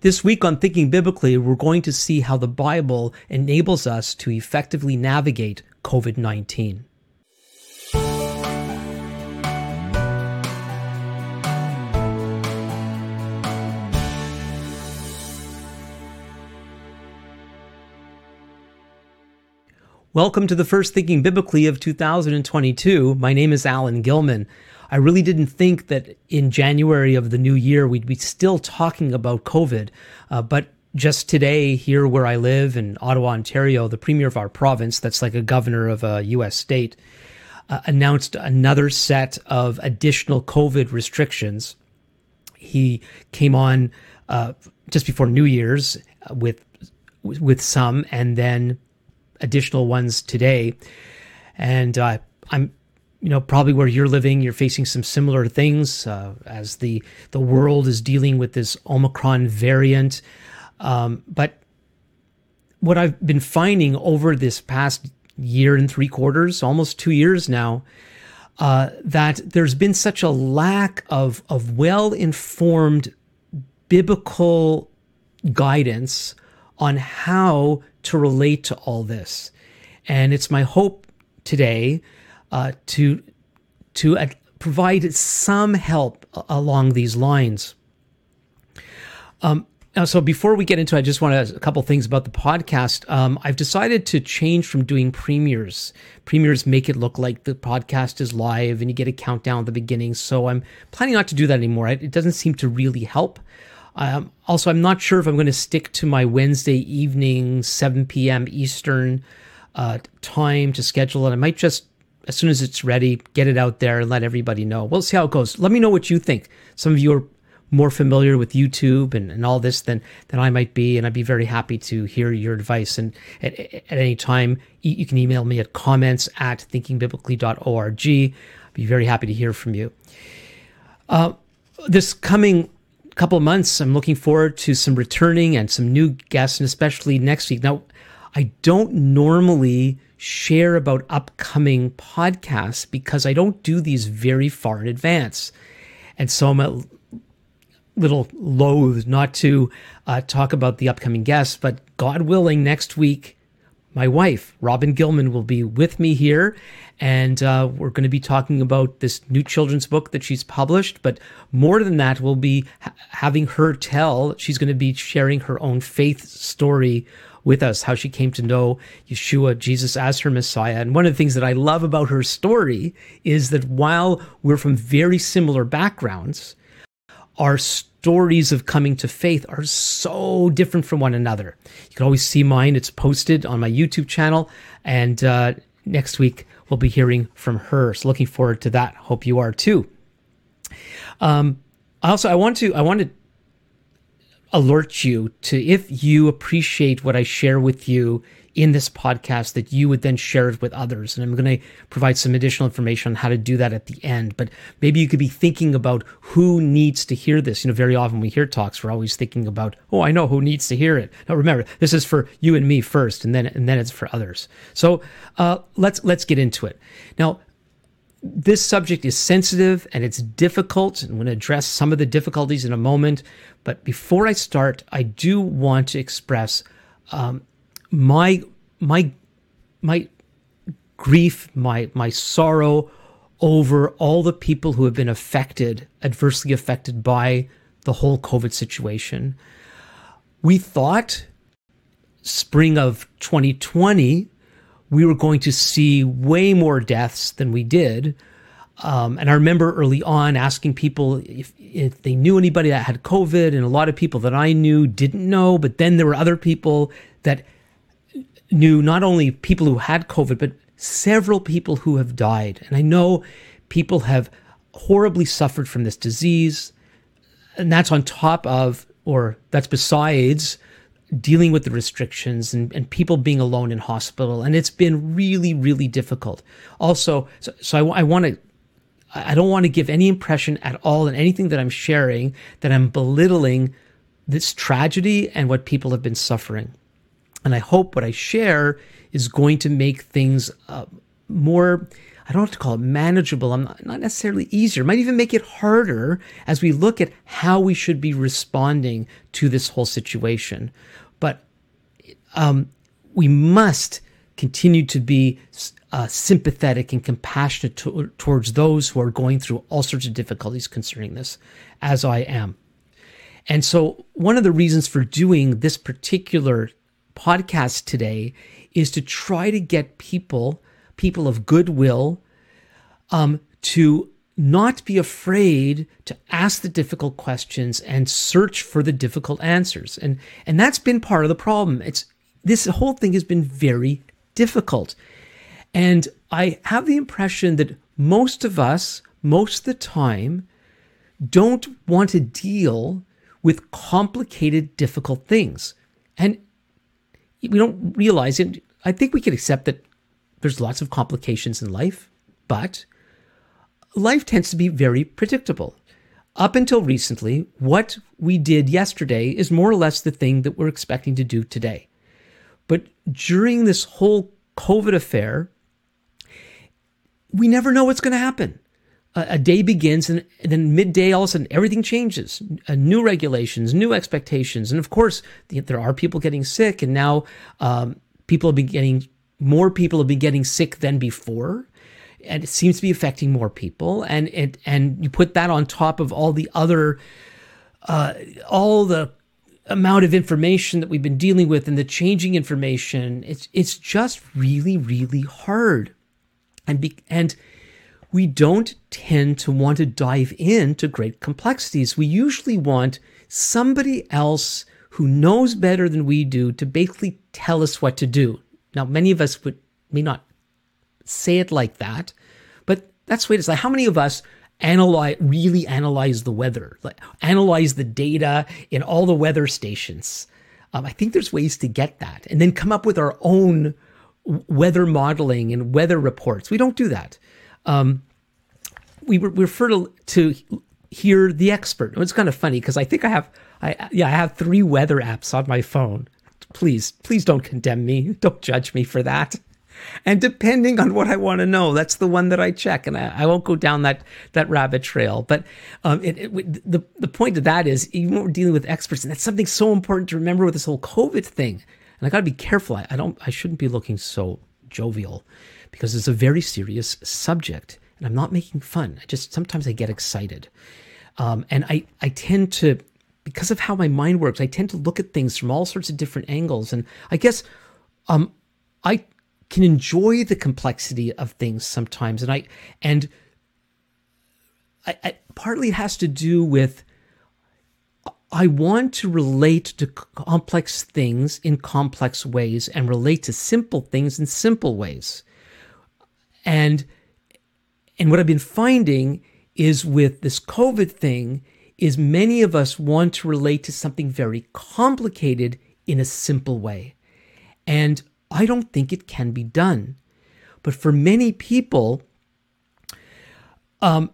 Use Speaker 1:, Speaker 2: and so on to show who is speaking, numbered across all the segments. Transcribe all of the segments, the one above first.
Speaker 1: This week on Thinking Biblically, we're going to see how the Bible enables us to effectively navigate COVID 19. Welcome to the first Thinking Biblically of 2022. My name is Alan Gilman. I really didn't think that in January of the new year we'd be still talking about COVID. Uh, but just today, here where I live in Ottawa, Ontario, the premier of our province, that's like a governor of a U.S. state, uh, announced another set of additional COVID restrictions. He came on uh, just before New Year's with with some, and then additional ones today. And uh, I'm you know probably where you're living you're facing some similar things uh, as the the world is dealing with this omicron variant. Um, but what i've been finding over this past year and three quarters almost two years now uh, that there's been such a lack of of well informed biblical guidance on how to relate to all this. And it's my hope today uh, to to provide some help along these lines. Um, so before we get into it, I just want to a couple things about the podcast. Um, I've decided to change from doing premieres. Premieres make it look like the podcast is live and you get a countdown at the beginning. So I'm planning not to do that anymore. It doesn't seem to really help. Um, also, I'm not sure if I'm going to stick to my Wednesday evening, 7 p.m. Eastern uh, time to schedule it. I might just as soon as it's ready, get it out there and let everybody know. We'll see how it goes. Let me know what you think. Some of you are more familiar with YouTube and, and all this than than I might be, and I'd be very happy to hear your advice. And at, at any time, you can email me at comments at thinkingbiblically.org. I'd be very happy to hear from you. Uh, this coming couple of months, I'm looking forward to some returning and some new guests, and especially next week. Now, I don't normally share about upcoming podcasts because I don't do these very far in advance. And so I'm a little loath not to uh, talk about the upcoming guests, but God willing, next week, my wife, Robin Gilman, will be with me here. And uh, we're going to be talking about this new children's book that she's published. But more than that, we'll be ha- having her tell, she's going to be sharing her own faith story with us, how she came to know Yeshua, Jesus, as her Messiah. And one of the things that I love about her story is that while we're from very similar backgrounds, our stories of coming to faith are so different from one another. You can always see mine, it's posted on my YouTube channel. And uh, next week, we'll be hearing from her. So looking forward to that. Hope you are too. Um, also, I want to I want to alert you to if you appreciate what I share with you in this podcast that you would then share it with others. And I'm going to provide some additional information on how to do that at the end. But maybe you could be thinking about who needs to hear this. You know, very often we hear talks, we're always thinking about, oh, I know who needs to hear it. Now remember, this is for you and me first, and then and then it's for others. So uh, let's let's get into it. Now, this subject is sensitive and it's difficult. I'm going to address some of the difficulties in a moment. But before I start, I do want to express um, my my my grief, my my sorrow over all the people who have been affected, adversely affected by the whole COVID situation. We thought spring of 2020 we were going to see way more deaths than we did. Um, and I remember early on asking people if, if they knew anybody that had COVID, and a lot of people that I knew didn't know. But then there were other people that knew not only people who had COVID, but several people who have died. And I know people have horribly suffered from this disease. And that's on top of, or that's besides dealing with the restrictions and, and people being alone in hospital. And it's been really, really difficult. Also, so, so I, I want to, I don't want to give any impression at all in anything that I'm sharing that I'm belittling this tragedy and what people have been suffering. And I hope what I share is going to make things uh, more, I don't have to call it manageable. I'm not, not necessarily easier. It might even make it harder as we look at how we should be responding to this whole situation. But um, we must continue to be uh, sympathetic and compassionate to, towards those who are going through all sorts of difficulties concerning this, as I am. And so, one of the reasons for doing this particular podcast today is to try to get people people of goodwill um, to not be afraid to ask the difficult questions and search for the difficult answers. And and that's been part of the problem. It's this whole thing has been very difficult. And I have the impression that most of us, most of the time, don't want to deal with complicated, difficult things. And we don't realize it. I think we can accept that there's lots of complications in life, but life tends to be very predictable. Up until recently, what we did yesterday is more or less the thing that we're expecting to do today. But during this whole COVID affair, we never know what's going to happen. A, a, day begins, and, and then midday, all of a sudden, everything changes. Uh, new regulations, new expectations, and of course, the, there are people getting sick, and now um, people have been getting more people have been getting sick than before and it seems to be affecting more people and it and you put that on top of all the other uh, all the amount of information that we've been dealing with and the changing information it's it's just really really hard. And be, and we don't tend to want to dive into great complexities. We usually want somebody else who knows better than we do to basically tell us what to do now, many of us would may not say it like that, but that's the way it is. Like, how many of us analyze really analyze the weather, like analyze the data in all the weather stations? Um, I think there's ways to get that, and then come up with our own weather modeling and weather reports. We don't do that. Um, we, we refer to, to hear the expert. It's kind of funny because I think I have, I yeah, I have three weather apps on my phone please, please don't condemn me. Don't judge me for that. And depending on what I want to know, that's the one that I check, and I, I won't go down that that rabbit trail. But um, it, it, the the point of that is, even when we're dealing with experts, and that's something so important to remember with this whole COVID thing. And I got to be careful. I, I don't. I shouldn't be looking so jovial, because it's a very serious subject, and I'm not making fun. I just sometimes I get excited, um, and I I tend to because of how my mind works, I tend to look at things from all sorts of different angles. And I guess um, I can enjoy the complexity of things sometimes. And I, and I, I, partly it has to do with I want to relate to complex things in complex ways and relate to simple things in simple ways. And and what I've been finding is with this COVID thing is many of us want to relate to something very complicated in a simple way. And I don't think it can be done. But for many people, um,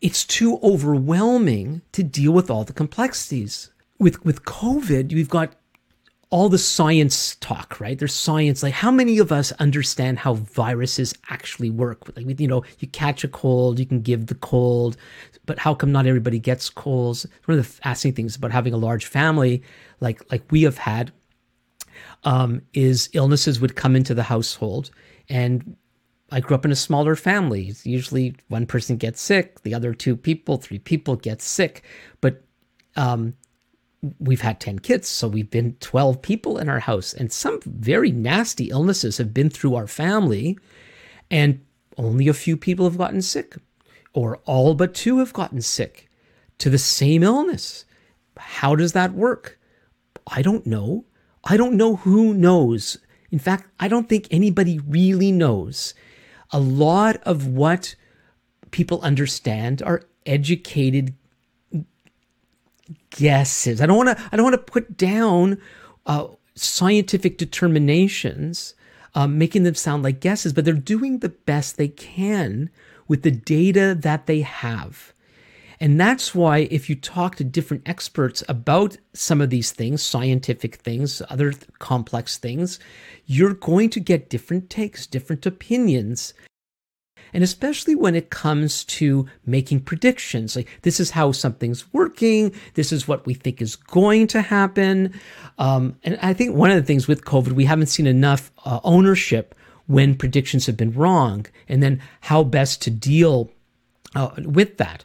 Speaker 1: it's too overwhelming to deal with all the complexities. With with COVID, you've got all the science talk, right? There's science. Like, how many of us understand how viruses actually work? Like, you know, you catch a cold, you can give the cold, but how come not everybody gets colds? One of the fascinating things about having a large family, like like we have had, um, is illnesses would come into the household, and I grew up in a smaller family. Usually, one person gets sick, the other two people, three people get sick, but um, we've had 10 kids, so we've been 12 people in our house. And some very nasty illnesses have been through our family, and only a few people have gotten sick, or all but two have gotten sick to the same illness. How does that work? I don't know. I don't know who knows. In fact, I don't think anybody really knows. A lot of what people understand are educated guesses. I don't want to. I don't want to put down uh, scientific determinations, um, making them sound like guesses. But they're doing the best they can with the data that they have. And that's why, if you talk to different experts about some of these things, scientific things, other th- complex things, you're going to get different takes, different opinions. And especially when it comes to making predictions, like this is how something's working, this is what we think is going to happen. Um, and I think one of the things with COVID, we haven't seen enough uh, ownership when predictions have been wrong, and then how best to deal uh, with that.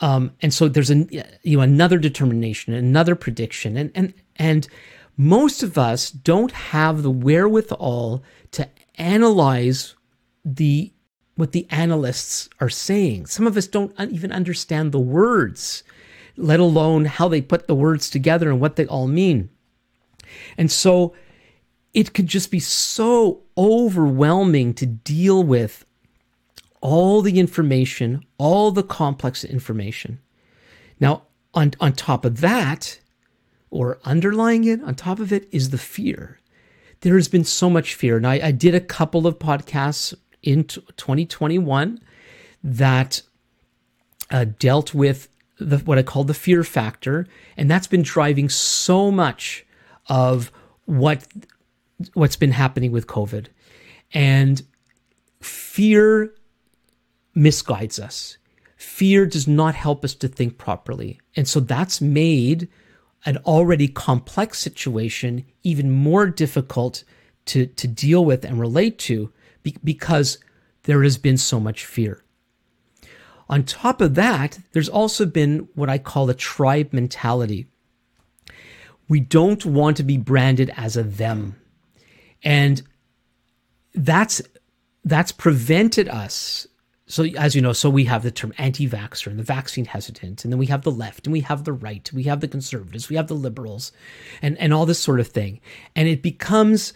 Speaker 1: Um, and so there's an, you know another determination, another prediction, and and and most of us don't have the wherewithal to analyze the what the analysts are saying. Some of us don't even understand the words, let alone how they put the words together and what they all mean. And so it could just be so overwhelming to deal with all the information, all the complex information. Now, on, on top of that, or underlying it, on top of it, is the fear. There has been so much fear. And I, I did a couple of podcasts in 2021 that uh, dealt with the, what I call the fear factor. And that's been driving so much of what what's been happening with COVID. And fear misguides us. Fear does not help us to think properly. And so that's made an already complex situation even more difficult to, to deal with and relate to be, because there has been so much fear. On top of that, there's also been what I call a tribe mentality. We don't want to be branded as a them. And that's that's prevented us so as you know, so we have the term anti-vaxxer and the vaccine hesitant, and then we have the left and we have the right, we have the conservatives, we have the liberals, and and all this sort of thing. And it becomes,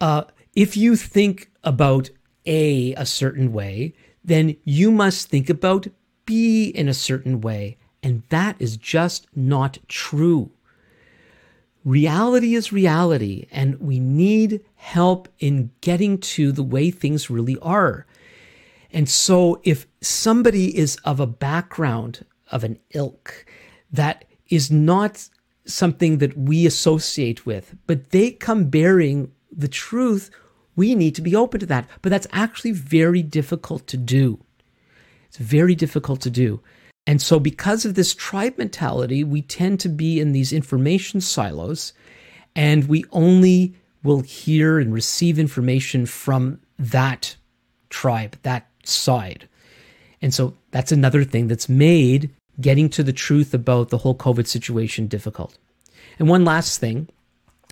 Speaker 1: uh, if you think about A a certain way, then you must think about B in a certain way, and that is just not true. Reality is reality, and we need help in getting to the way things really are. And so, if somebody is of a background of an ilk that is not something that we associate with, but they come bearing the truth, we need to be open to that. But that's actually very difficult to do. It's very difficult to do. And so, because of this tribe mentality, we tend to be in these information silos and we only will hear and receive information from that tribe, that side. And so that's another thing that's made getting to the truth about the whole COVID situation difficult. And one last thing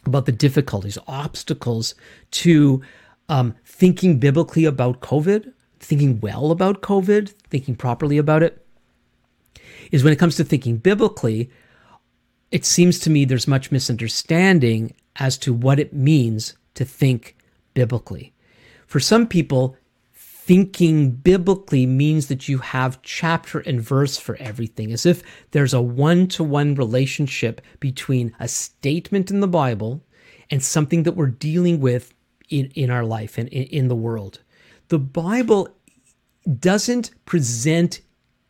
Speaker 1: about the difficulties, obstacles to um, thinking biblically about COVID, thinking well about COVID, thinking properly about it, is when it comes to thinking biblically, it seems to me there's much misunderstanding as to what it means to think biblically. For some people, thinking biblically means that you have chapter and verse for everything, as if there's a one to one relationship between a statement in the Bible and something that we're dealing with in, in our life and in, in the world. The Bible doesn't present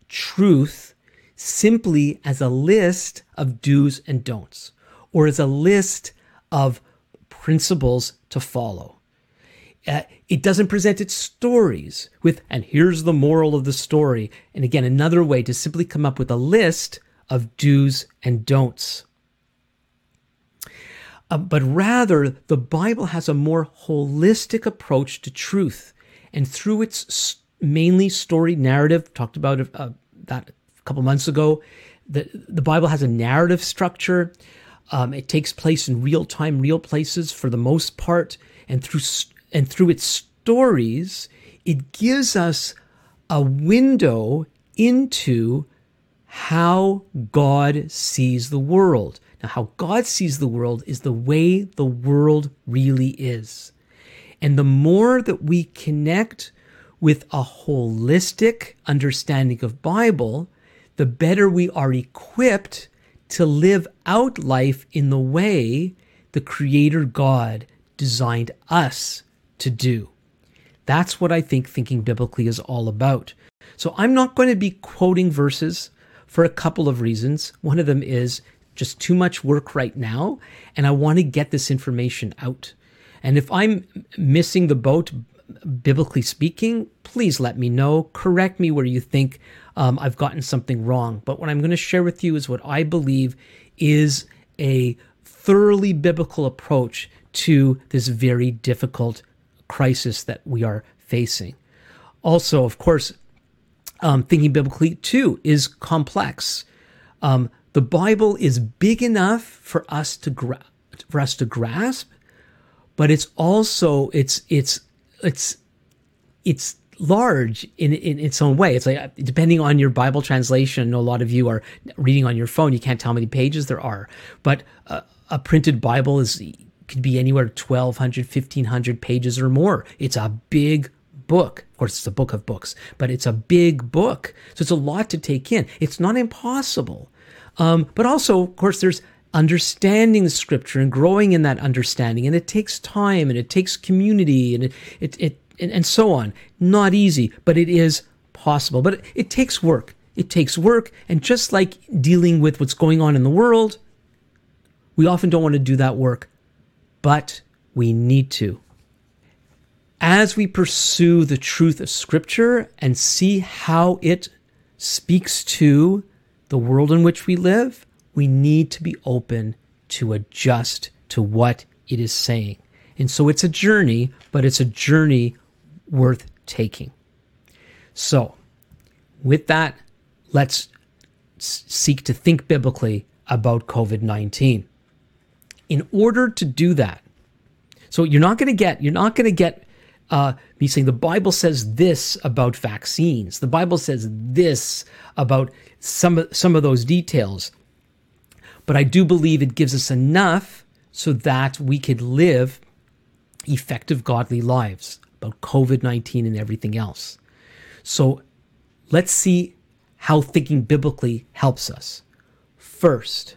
Speaker 1: truth simply as a list of do's and don'ts or as a list of principles to follow. Uh, it doesn't present its stories with, and here's the moral of the story. And again, another way to simply come up with a list of do's and don'ts. Uh, but rather, the Bible has a more holistic approach to truth. And through its mainly story narrative, talked about uh, that a couple months ago, the, the Bible has a narrative structure. Um, it takes place in real time, real places for the most part. And through and through its stories, it gives us a window into how God sees the world. Now, how God sees the world is the way the world really is. And the more that we connect with a holistic understanding of Bible, the better we are equipped to live out life in the way the creator God designed us to do. That's what I think thinking biblically is all about. So I'm not going to be quoting verses for a couple of reasons. One of them is just too much work right now, and I want to get this information out. And if I'm missing the boat biblically speaking, please let me know. Correct me where you think um, I've gotten something wrong. But what I'm going to share with you is what I believe is a thoroughly biblical approach to this very difficult crisis that we are facing. Also, of course, um, thinking biblically too is complex. Um, the Bible is big enough for us to gra- for us to grasp, but it's also it's it's it's it's large in, in its own way. It's like depending on your Bible translation, a lot of you are reading on your phone. You can't tell how many pages there are, but uh, a printed Bible is could be anywhere 1200 1500 pages or more. It's a big book. Of course it's a book of books but it's a big book. So it's a lot to take in. It's not impossible. Um, but also of course there's understanding the scripture and growing in that understanding and it takes time and it takes community and it, it, it and, and so on. Not easy but it is possible. But it, it takes work. It takes work and just like dealing with what's going on in the world we often don't want to do that work but we need to as we pursue the truth of scripture and see how it speaks to the world in which we live we need to be open to adjust to what it is saying. And so it's a journey, but it's a journey worth taking. So, with that, let's seek to think biblically about COVID 19. In order to do that, so you're not going to get, you're not going to get uh, me saying the Bible says this about vaccines. The Bible says this about some some of those details. But I do believe it gives us enough so that we could live effective, godly lives about COVID 19 and everything else. So let's see how thinking biblically helps us. First,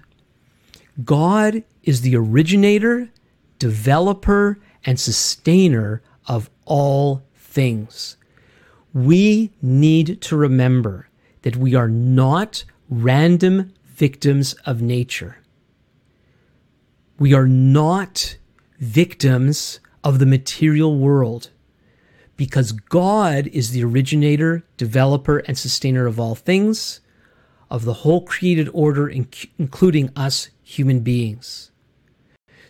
Speaker 1: God is the originator, developer, and sustainer of all things. We need to remember that we are not random victims of nature. We are not victims of the material world because God is the originator, developer, and sustainer of all things, of the whole created order, including us human beings.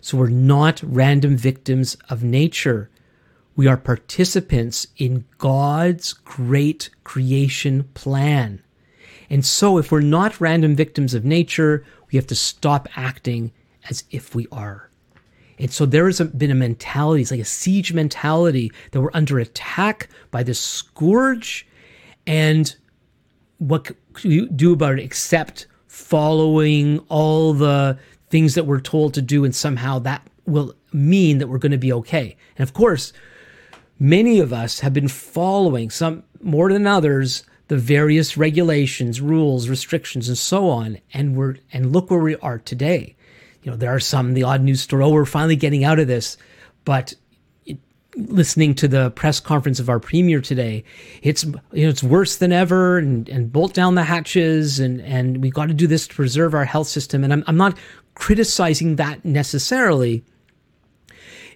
Speaker 1: So we're not random victims of nature. We are participants in God's great creation plan. And so, if we're not random victims of nature, we have to stop acting as if we are. And so there has been a mentality, it's like a siege mentality that we're under attack by this scourge. And what can we do about it except following all the things that we're told to do? And somehow that will mean that we're going to be okay. And of course, many of us have been following some more than others the various regulations, rules, restrictions, and so on. And we're and look where we are today. You know, there are some the odd news story. Oh, we're finally getting out of this, but listening to the press conference of our premier today, it's you know it's worse than ever, and and bolt down the hatches, and and we got to do this to preserve our health system. And I'm I'm not criticizing that necessarily.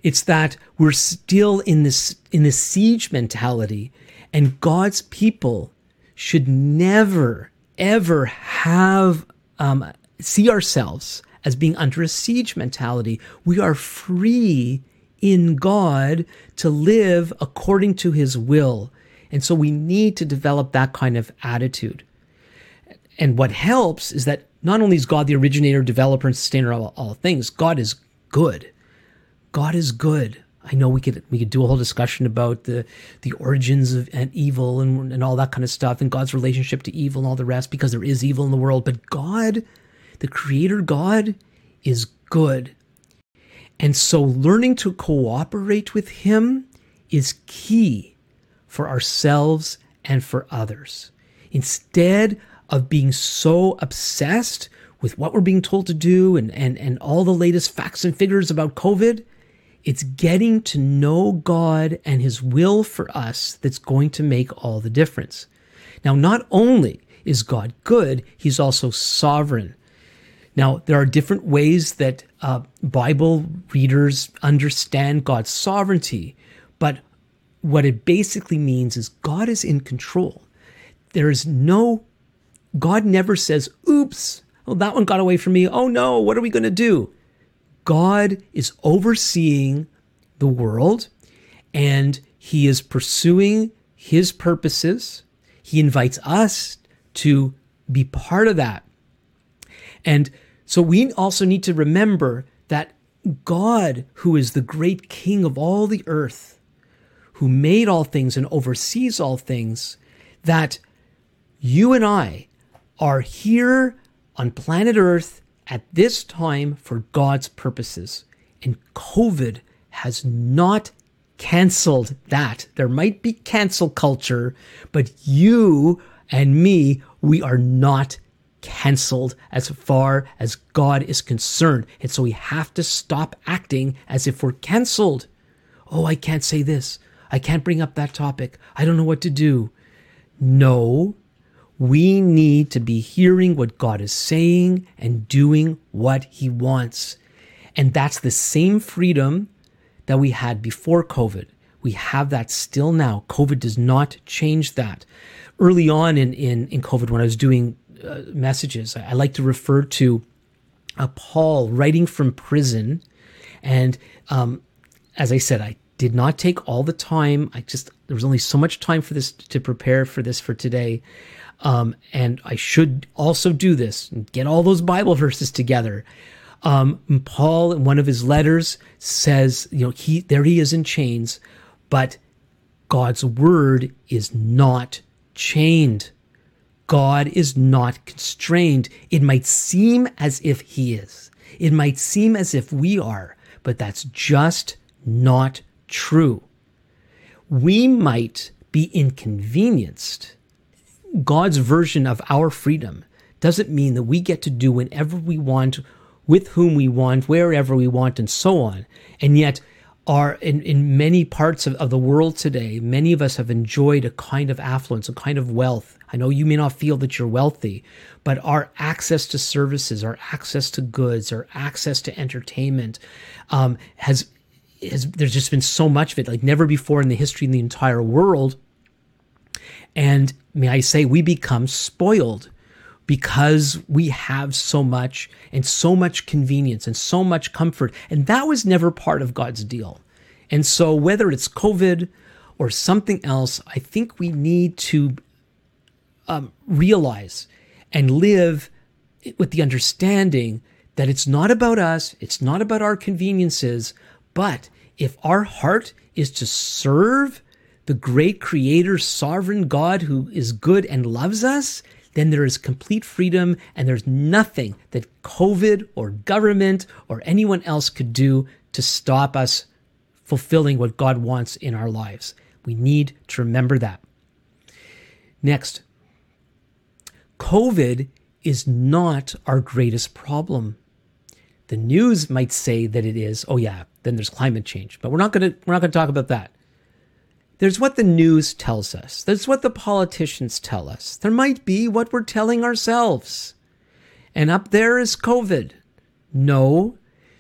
Speaker 1: It's that we're still in this in this siege mentality, and God's people should never, ever have um, see ourselves as being under a siege mentality. We are free in God to live according to His will. And so we need to develop that kind of attitude. And what helps is that not only is God the originator, developer, and sustainer of all, things, God is good. God is good. I know we could we could do a whole discussion about the the origins of and evil and and all that kind of stuff and God's relationship to evil and all the rest because there is evil in the world, but God, the creator God is good. And so learning to cooperate with him is key for ourselves and for others. Instead of being so obsessed with what we're being told to do and, and, and all the latest facts and figures about COVID, it's getting to know God and His will for us that's going to make all the difference. Now, not only is God good, He's also sovereign. Now, there are different ways that uh, Bible readers understand God's sovereignty, but what it basically means is God is in control. There is no, God never says, oops, well, that one got away from me. Oh no, what are we going to do? God is overseeing the world and he is pursuing his purposes. He invites us to be part of that. And so we also need to remember that God, who is the great king of all the earth, who made all things and oversees all things, that you and I are here on planet Earth at this time for God's purposes. And COVID has not canceled that. There might be cancel culture, but you and me, we are not canceled as far as God is concerned. And so we have to stop acting as if we're canceled. Oh, I can't say this. I can't bring up that topic. I don't know what to do. No, we need to be hearing what God is saying and doing what He wants. And that's the same freedom that we had before COVID. We have that still now. COVID does not change that. Early on in, in, in COVID, when I was doing uh, messages, I, I, like to refer to uh, Paul writing from prison. And um, as I said, I did not take all the time. I just, there was only so much time for this to prepare for this for today. Um, and I should also do this and get all those Bible verses together. Um, Paul, in one of his letters, says, you know, he there he is in chains, but God's word is not chained. God is not constrained. It might seem as if he is. It might seem as if we are, but that's just not true. We might be inconvenienced God's version of our freedom doesn't mean that we get to do whenever we want, with whom we want, wherever we want, and so on. And yet, are in, in many parts of, of the world today, many of us have enjoyed a kind of affluence, a kind of wealth. I know you may not feel that you're wealthy, but our access to services, our access to goods, our access to entertainment um, has, has, there's just been so much of it, like never before in the history of the entire world. And may I say, we become spoiled because we have so much and so much convenience and so much comfort. And that was never part of God's deal. And so, whether it's COVID or something else, I think we need to um, realize and live with the understanding that it's not about us, it's not about our conveniences, but if our heart is to serve the great creator, sovereign God who is good and loves us, then there is complete freedom and there's nothing that COVID or government or anyone else could do to stop us fulfilling what God wants in our lives. We need to remember that. Next, COVID is not our greatest problem. The news might say that it is. Oh yeah, then there's climate change, but we're not going to we're not going to talk about that. There's what the news tells us. There's what the politicians tell us. There might be what we're telling ourselves. And up there is COVID. No,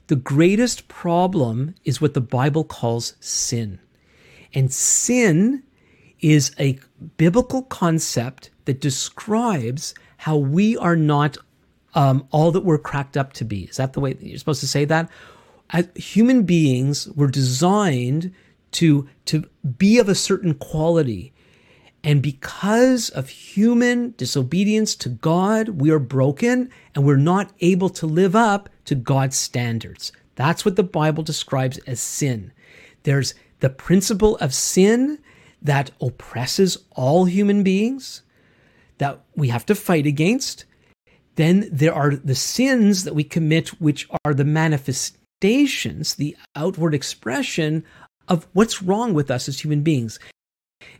Speaker 1: the greatest problem is what the Bible calls sin. And sin is a biblical concept that describes how we are not um, all that we're cracked up to be. Is that the way you're supposed to say that? As human beings were designed to, to be of a certain quality. And because of human disobedience to God, we are broken and we're not able to live up to God's standards. That's what the Bible describes as sin. There's the principle of sin that oppresses all human beings that we have to fight against. Then there are the sins that we commit, which are the manifestations, the outward expression of what's wrong with us as human beings.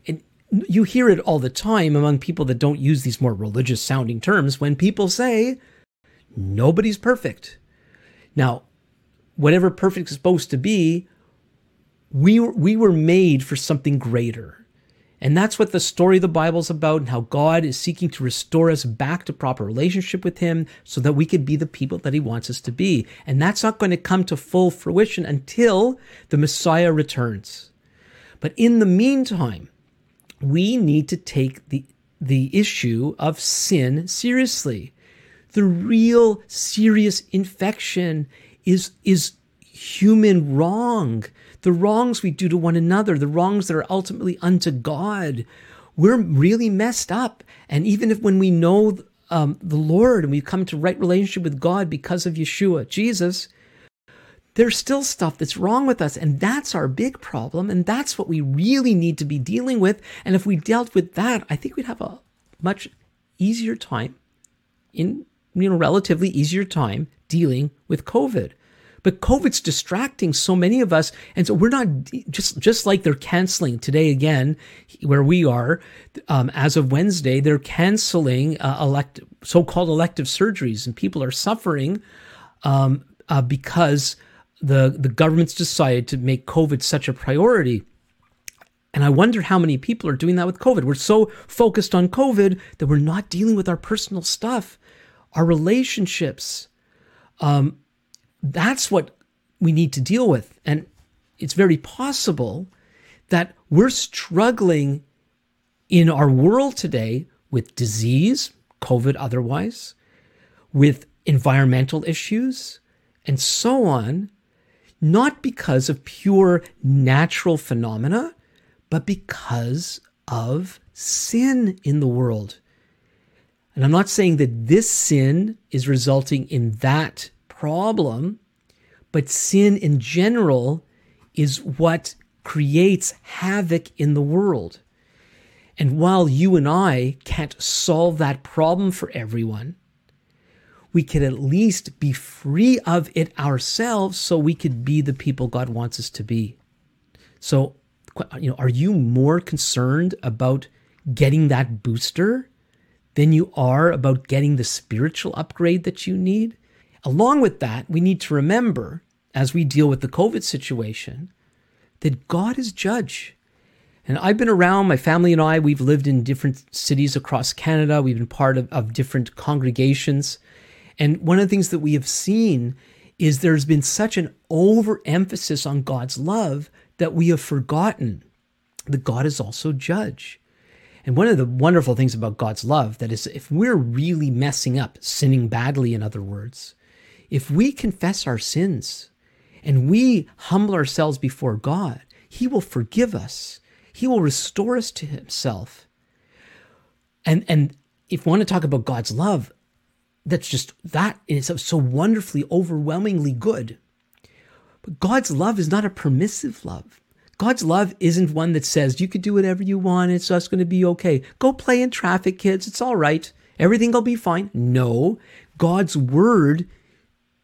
Speaker 1: And you hear it all the time among people that don't use these more religious sounding terms when people say, nobody's perfect. Now, whatever perfect is supposed to be, we, we were made for something greater. And that's what the story of the Bible is about and how God is seeking to restore us back to proper relationship with Him so that we could be the people that He wants us to be. And that's not going to come to full fruition until the Messiah returns. But in the meantime, we need to take the, the issue of sin seriously. The real serious infection is, is human wrong, the wrongs we do to one another, the wrongs that are ultimately unto God. We're really messed up. And even if when we know um, the Lord and we come to right relationship with God because of Yeshua, Jesus, there's still stuff that's wrong with us. And that's our big problem. And that's what we really need to be dealing with. And if we dealt with that, I think we'd have a much easier time in, you know, relatively easier time dealing with COVID. But COVID's distracting so many of us. And so we're not just, just like they're canceling today again, where we are, um, as of Wednesday, they're canceling uh, elect, so-called elective surgeries and people are suffering, um, uh, because the, the government's decided to make COVID such a priority. And I wonder how many people are doing that with COVID. We're so focused on COVID that we're not dealing with our personal stuff, our relationships. Um, that's what we need to deal with. And it's very possible that we're struggling in our world today with disease, COVID otherwise, with environmental issues, and so on, not because of pure natural phenomena, but because of sin in the world. And I'm not saying that this sin is resulting in that problem, but sin in general is what creates havoc in the world. And while you and I can't solve that problem for everyone, we can at least be free of it ourselves so we could be the people God wants us to be. So, you know, are you more concerned about getting that booster than you are about getting the spiritual upgrade that you need? Along with that, we need to remember as we deal with the COVID situation that God is judge. And I've been around, my family and I, we've lived in different cities across Canada. We've been part of, of different congregations. And one of the things that we have seen is there's been such an overemphasis on God's love that we have forgotten that God is also judge. And one of the wonderful things about God's love that is if we're really messing up, sinning badly in other words, if we confess our sins and we humble ourselves before God, He will forgive us. He will restore us to Himself. And, and if we want to talk about God's love, that's just, that is so wonderfully, overwhelmingly good. But God's love is not a permissive love. God's love isn't one that says you could do whatever you want, it's just going to be okay. Go play in traffic, kids, it's all right. Everything will be fine. No, God's word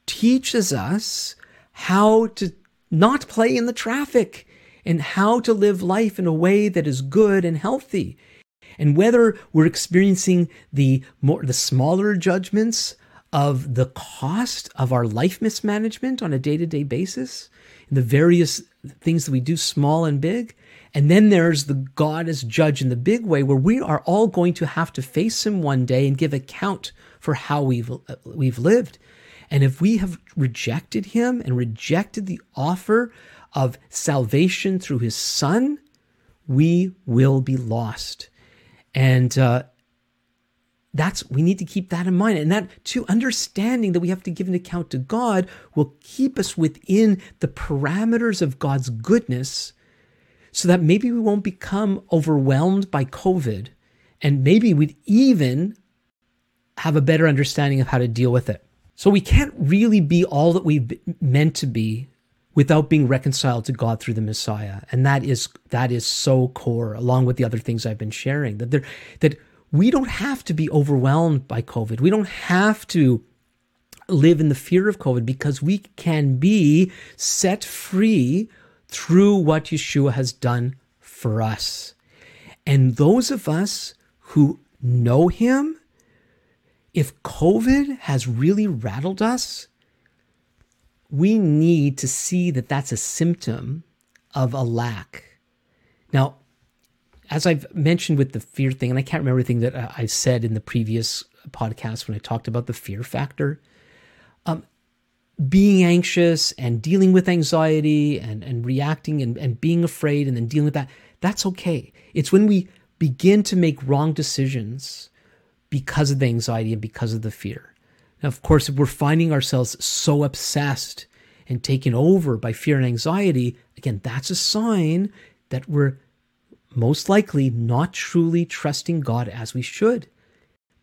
Speaker 1: teaches us how to not play in the traffic and how to live life in a way that is good and healthy. And whether we're experiencing the more the smaller judgments of the cost of our life mismanagement on a day-to-day basis, the various things that we do small and big, and then there's the God as judge in the big way where we are all going to have to face him one day and give account for how we've we've lived. And if we have rejected him and rejected the offer of salvation through his son, we will be lost. And uh, that's we need to keep that in mind and that too understanding that we have to give an account to god will keep us within the parameters of god's goodness so that maybe we won't become overwhelmed by covid and maybe we'd even have a better understanding of how to deal with it so we can't really be all that we've meant to be without being reconciled to God through the Messiah. And that is that is so core, along with the other things I've been sharing, that there that we don't have to be overwhelmed by COVID. We don't have to live in the fear of COVID because we can be set free through what Yeshua has done for us. And those of us who know him if COVID has really rattled us, we need to see that that's a symptom of a lack. Now, as I've mentioned with the fear thing, and I can't remember everything that uh, I said in the previous podcast when I talked about the fear factor, um, being anxious and dealing with anxiety and, and reacting and, and being afraid and then dealing with that, that's okay. It's when we begin to make wrong decisions because of the anxiety and because of the fear. Now, of course, if we're finding ourselves so obsessed and taken over by fear and anxiety, again, that's a sign that we're most likely not truly trusting God as we should.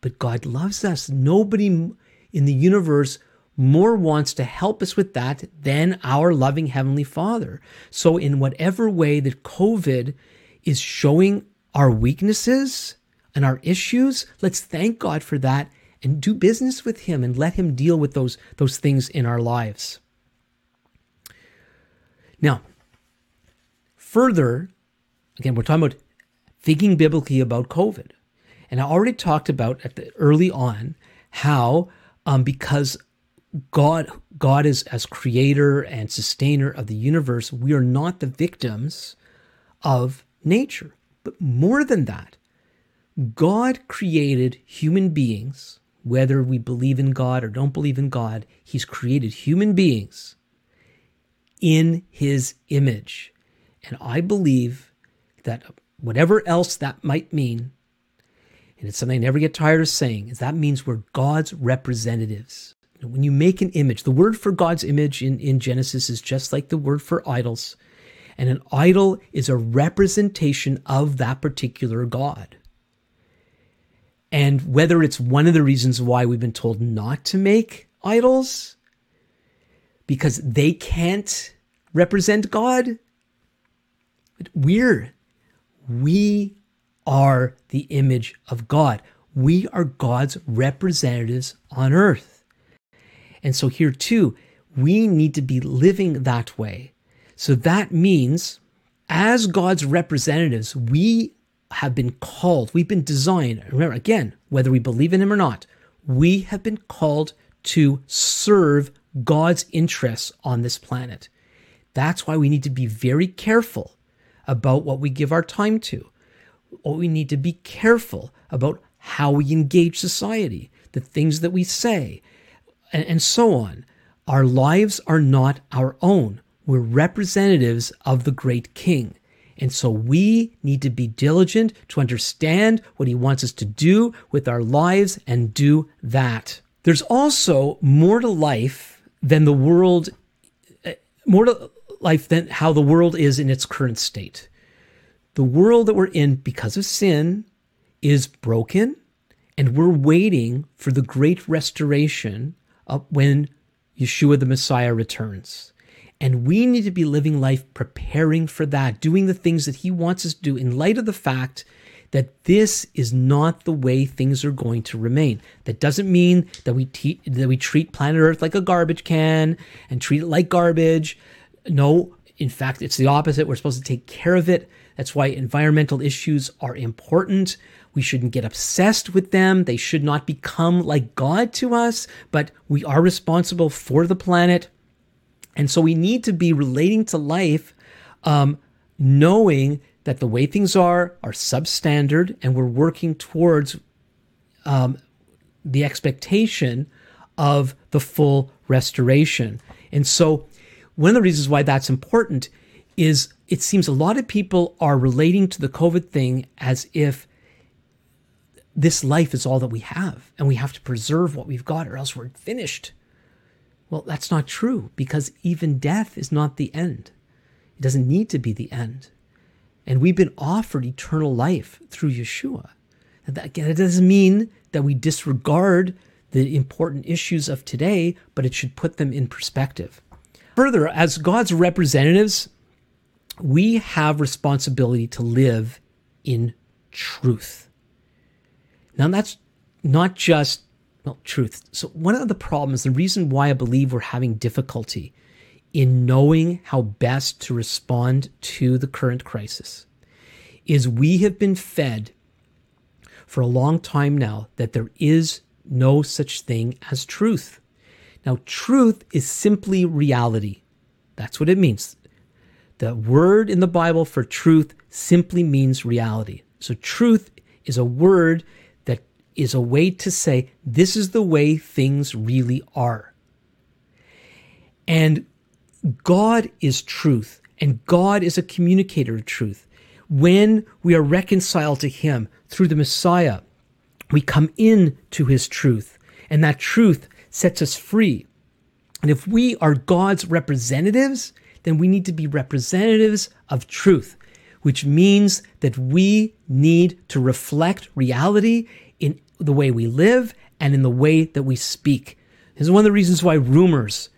Speaker 1: But God loves us. Nobody in the universe more wants to help us with that than our loving Heavenly Father. So, in whatever way that COVID is showing our weaknesses and our issues, let's thank God for that and do business with Him and let Him deal with those, those things in our lives. Now, further, again, we're talking about thinking biblically about COVID. And I already talked about at the early on how um, because God God is as creator and sustainer of the universe, we are not the victims of nature. But more than that, God created human beings, whether we believe in God or don't believe in God, He's created human beings in His image. And I believe that whatever else that might mean, and it's something I never get tired of saying, is that means we're God's representatives. When you make an image, the word for God's image in, in Genesis is just like the word for idols. And an idol is a representation of that particular God. And whether it's one of the reasons why we've been told not to make idols, because they can't represent God, but we're, we are the image of God. We are God's representatives on earth. And so here too, we need to be living that way. So that means, as God's representatives, we have been called, we've been designed. Remember, again, whether we believe in Him or not, we have been called to serve God's interests on this planet. That's why we need to be very careful about what we give our time to. We need to be careful about how we engage society, the things that we say, and, and so on. Our lives are not our own. We're representatives of the great king. And so we need to be diligent to understand what he wants us to do with our lives and do that. There's also more to life than the world, eh, more to life than how the world is in its current state. The world that we're in because of sin is broken, and we're waiting for the great restoration when Yeshua the Messiah returns. And we need to be living life preparing for that, doing the things that He wants us to do in light of the fact that this is not the way things are going to remain. That doesn't mean that we te- that we treat planet Earth like a garbage can and treat it like garbage. No, in fact, it's the opposite. We're supposed to take care of it. That's why environmental issues are important. We shouldn't get obsessed with them. They should not become like God to us, but we are responsible for the planet. And so we need to be relating to life, um, knowing that the way things are are substandard and we're working towards um, the expectation of the full restoration. And so, one of the reasons why that's important is it seems a lot of people are relating to the COVID thing as if this life is all that we have and we have to preserve what we've got or else we're finished. Well, that's not true because even death is not the end. It doesn't need to be the end. And we've been offered eternal life through Yeshua. And that, again, it doesn't mean that we disregard the important issues of today, but it should put them in perspective. Further, as God's representatives, we have responsibility to live in truth. Now, that's not just well, truth. So, one of the problems, the reason why I believe we're having difficulty in knowing how best to respond to the current crisis is we have been fed for a long time now that there is no such thing as truth. Now, truth is simply reality. That's what it means. The word in the Bible for truth simply means reality. So, truth is a word is a way to say, this is the way things really are. And God is truth, and God is a communicator of truth. When we are reconciled to Him through the Messiah, we come in to His truth, and that truth sets us free. And if we are God's representatives, then we need to be representatives of truth, which means that we need to reflect reality the way we live and in the way that we speak. This is one of the reasons why rumors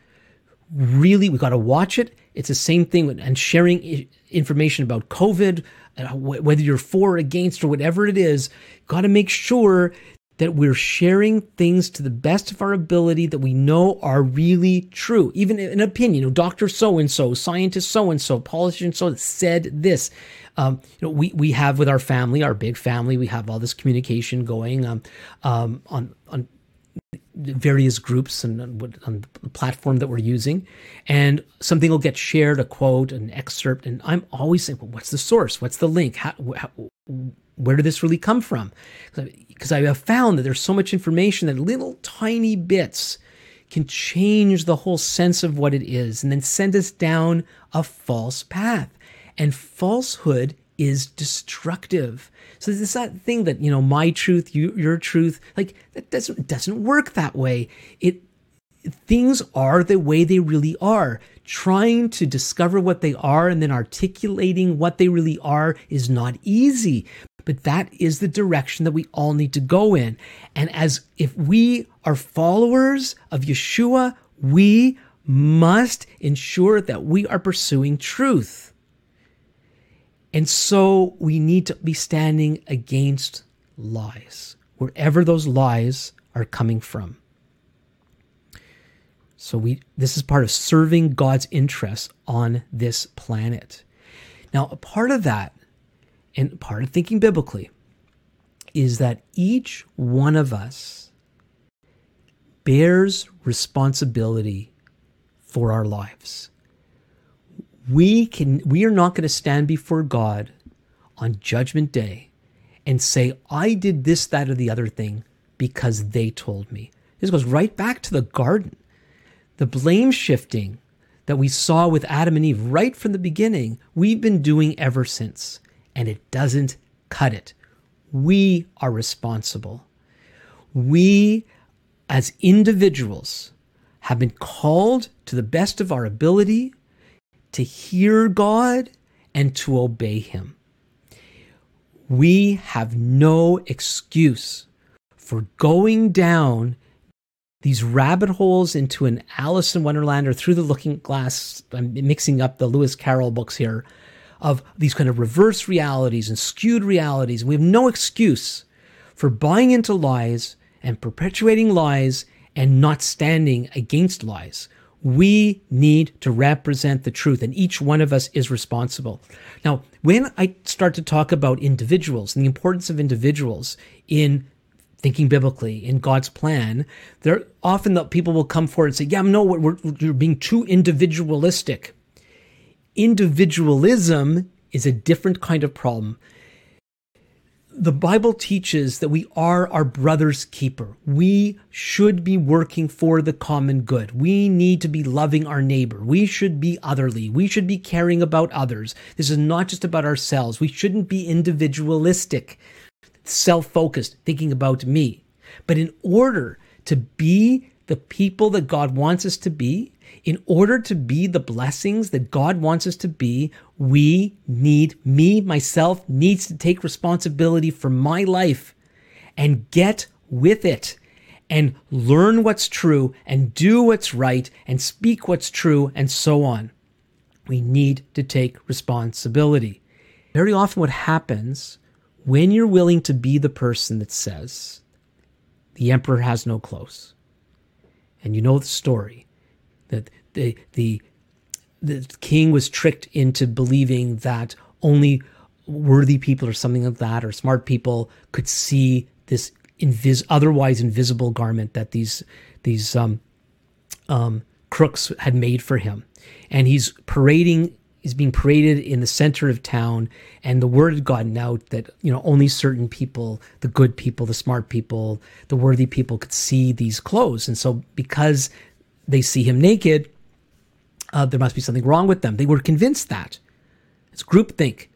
Speaker 1: really, we got to watch it. It's the same thing with, and sharing information about COVID, uh, whether you're for or against or whatever it is, got to make sure that we're sharing things to the best of our ability that we know are really true. Even an opinion, you know, Dr. So and so, scientist so and so, politician so said this. Um, you know, we, we have with our family, our big family, we have all this communication going um, um, on, on various groups and on the platform that we're using and something will get shared a quote an excerpt and i'm always saying well, what's the source what's the link how, how, where did this really come from because i have found that there's so much information that little tiny bits can change the whole sense of what it is and then send us down a false path and falsehood is destructive. So there's that thing that, you know, my truth, you, your truth, like that doesn't, doesn't work that way. It, things are the way they really are. Trying to discover what they are and then articulating what they really are is not easy. But that is the direction that we all need to go in. And as if we are followers of Yeshua, we must ensure that we are pursuing truth. And so we need to be standing against lies, wherever those lies are coming from. So we this is part of serving God's interests on this planet. Now, a part of that and part of thinking biblically is that each one of us bears responsibility for our lives we can we are not going to stand before God on judgment day and say I did this that or the other thing because they told me. This goes right back to the garden. The blame shifting that we saw with Adam and Eve right from the beginning, we've been doing ever since, and it doesn't cut it. We are responsible. We, as individuals, have been called to the best of our ability to hear God and to obey Him. We have no excuse for going down these rabbit holes into an Alice in Wonderland or through the looking glass. I'm mixing up the Lewis Carroll books here of these kind of reverse realities and skewed realities. We have no excuse for buying into lies and perpetuating lies and not standing against lies. We need to represent the truth, and each one of us is responsible. Now, when I start to talk about individuals and the importance of individuals in thinking biblically in God's plan, there often the people will come forward and say, "Yeah, no, we're, we're, you're being too individualistic." Individualism is a different kind of problem the Bible teaches that we are our brother's keeper. We should be working for the common good. We need to be loving our neighbor. We should be otherly. We should be caring about others. This is not just about ourselves. We shouldn't be individualistic, self focused, thinking about me. But in order to be the people that God wants us to be, in order to be the blessings that God wants us to be, we need, me, myself, needs to take responsibility for my life and get with it and learn what's true and do what's right and speak what's true and so on. We need to take responsibility. Very often, what happens when you're willing to be the person that says, the emperor has no clothes, and you know the story that the the the king was tricked into believing that only worthy people or something like that or smart people could see this invis- otherwise invisible garment that these these um, um, crooks had made for him. And he's parading he's being paraded in the center of town and the word had gotten out that you know only certain people the good people the smart people the worthy people could see these clothes. And so because they see him naked uh, there must be something wrong with them. They were convinced that. It's groupthink.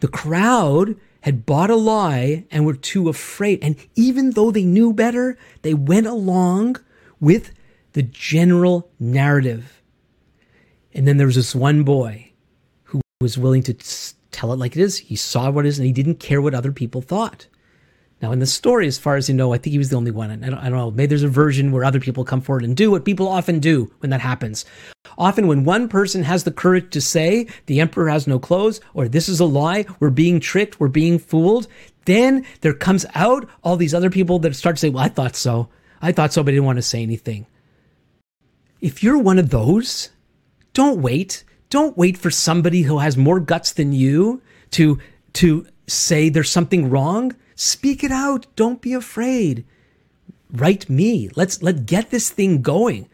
Speaker 1: The crowd had bought a lie and were too afraid. And even though they knew better, they went along with the general narrative. And then there was this one boy who was willing to tell it like it is. He saw what it is and he didn't care what other people thought. Now, in the story, as far as you know, I think he was the only one. I don't, I don't know. Maybe there's a version where other people come forward and do what people often do when that happens. Often, when one person has the courage to say, the emperor has no clothes, or this is a lie, we're being tricked, we're being fooled, then there comes out all these other people that start to say, well, I thought so. I thought so, but I didn't want to say anything. If you're one of those, don't wait. Don't wait for somebody who has more guts than you to, to say there's something wrong Speak it out. Don't be afraid. Write me. Let's let get this thing going.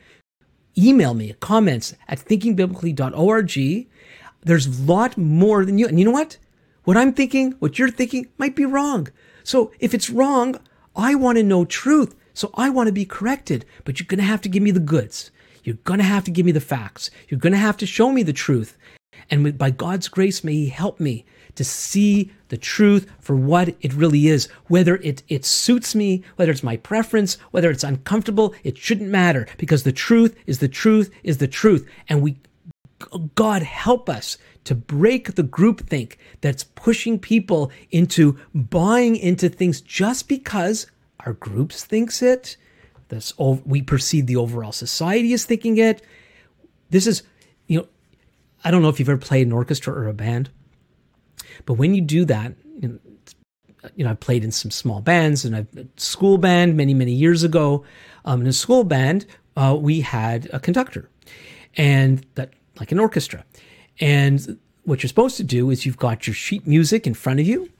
Speaker 1: Email me comments at thinkingbiblically.org. There's a lot more than you. And you know what? What I'm thinking, what you're thinking might be wrong. So if it's wrong, I want to know truth. So I want to be corrected. But you're going to have to give me the goods. You're going to have to give me the facts. You're going to have to show me the truth. And by God's grace, may He help me to see the truth for what it really is. Whether it, it suits me, whether it's my preference, whether it's uncomfortable, it shouldn't matter because the truth is the truth is the truth. And we, God help us to break the groupthink that's pushing people into buying into things just because our groups thinks it. This we perceive the overall society is thinking it. This is, you know, I don't know if you've ever played an orchestra or a band, but when you do that, you know, I played in some small bands and I've school band many, many years ago. Um, in a school band, uh, we had a conductor and that like an orchestra. And what you're supposed to do is you've got your sheet music in front of you